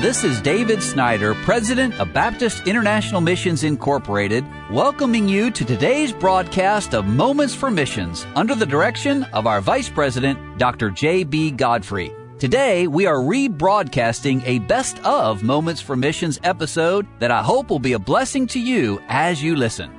this is David Snyder, President of Baptist International Missions Incorporated, welcoming you to today's broadcast of Moments for Missions under the direction of our Vice President, Dr. J.B. Godfrey. Today, we are rebroadcasting a best of Moments for Missions episode that I hope will be a blessing to you as you listen.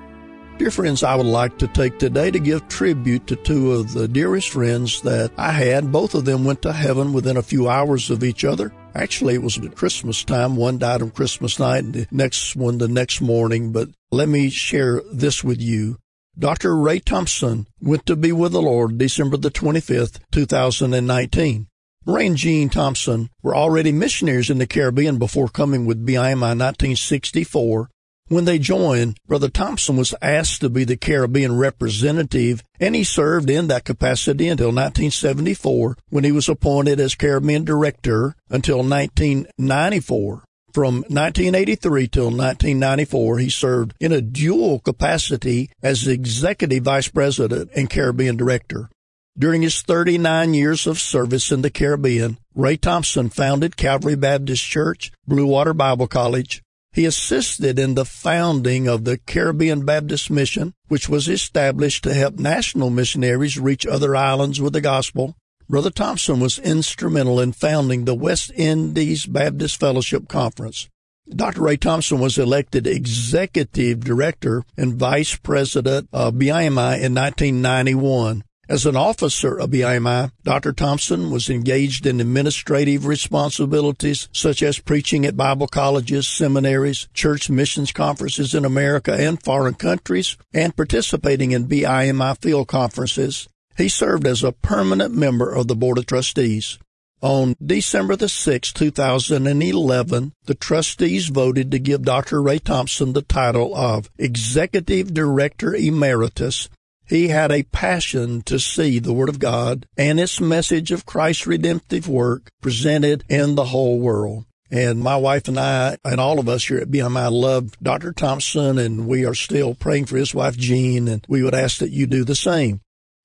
Dear friends, I would like to take today to give tribute to two of the dearest friends that I had. Both of them went to heaven within a few hours of each other. Actually, it was at Christmas time. One died on Christmas night and the next one the next morning. But let me share this with you. Dr. Ray Thompson went to be with the Lord December the 25th, 2019. Ray and Jean Thompson were already missionaries in the Caribbean before coming with BIMI 1964 when they joined, Brother Thompson was asked to be the Caribbean representative, and he served in that capacity until 1974 when he was appointed as Caribbean director until 1994. From 1983 till 1994, he served in a dual capacity as executive vice president and Caribbean director. During his 39 years of service in the Caribbean, Ray Thompson founded Calvary Baptist Church, Blue Water Bible College, he assisted in the founding of the Caribbean Baptist Mission, which was established to help national missionaries reach other islands with the gospel. Brother Thompson was instrumental in founding the West Indies Baptist Fellowship Conference. Dr. Ray Thompson was elected executive director and vice president of BIMI in 1991. As an officer of BIMI, Dr. Thompson was engaged in administrative responsibilities such as preaching at Bible colleges, seminaries, church missions conferences in America and foreign countries, and participating in BIMI field conferences. He served as a permanent member of the Board of Trustees. On December the 6th, 2011, the trustees voted to give Dr. Ray Thompson the title of Executive Director Emeritus he had a passion to see the Word of God and its message of Christ's redemptive work presented in the whole world. And my wife and I, and all of us here at BIMI, love Dr. Thompson, and we are still praying for his wife, Jean, and we would ask that you do the same.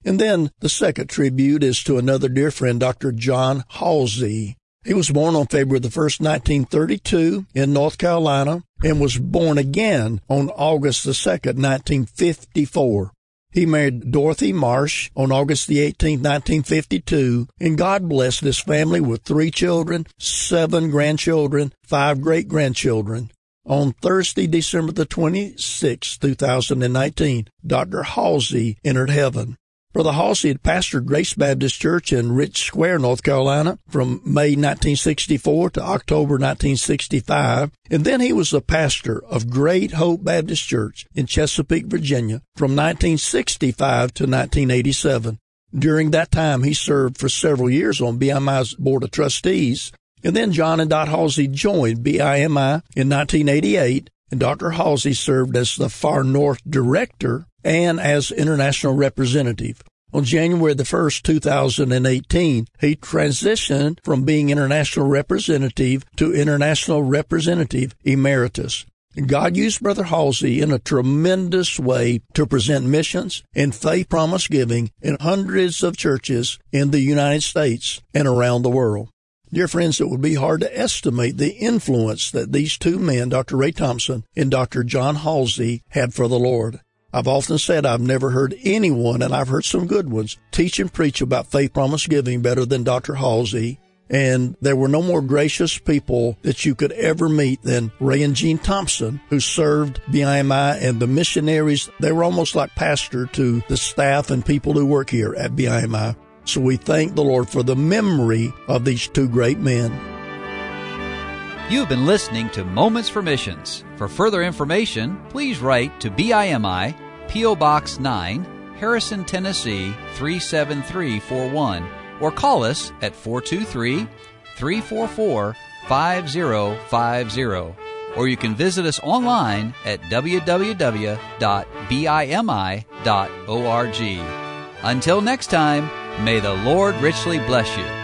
And then the second tribute is to another dear friend, Dr. John Halsey. He was born on February the 1st, 1932 in North Carolina and was born again on August the 2nd, 1954. He married Dorothy Marsh on August the 18th, 1952, and God blessed this family with three children, seven grandchildren, five great grandchildren. On Thursday, December the 26th, 2019, Dr. Halsey entered heaven. Brother Halsey had pastored Grace Baptist Church in Rich Square, North Carolina from May 1964 to October 1965. And then he was the pastor of Great Hope Baptist Church in Chesapeake, Virginia from 1965 to 1987. During that time, he served for several years on BIMI's Board of Trustees. And then John and Dot Halsey joined BIMI in 1988, and Dr. Halsey served as the Far North Director and as international representative. On January the 1st, 2018, he transitioned from being international representative to international representative emeritus. God used Brother Halsey in a tremendous way to present missions and faith promise giving in hundreds of churches in the United States and around the world. Dear friends, it would be hard to estimate the influence that these two men, Dr. Ray Thompson and Dr. John Halsey, had for the Lord. I've often said I've never heard anyone, and I've heard some good ones, teach and preach about faith promise giving better than Dr. Halsey. And there were no more gracious people that you could ever meet than Ray and Jean Thompson, who served BIMI and the missionaries. They were almost like pastor to the staff and people who work here at BIMI. So we thank the Lord for the memory of these two great men. You've been listening to Moments for Missions. For further information, please write to BIMI, P.O. Box 9, Harrison, Tennessee 37341, or call us at 423 344 5050. Or you can visit us online at www.bimi.org. Until next time, may the Lord richly bless you.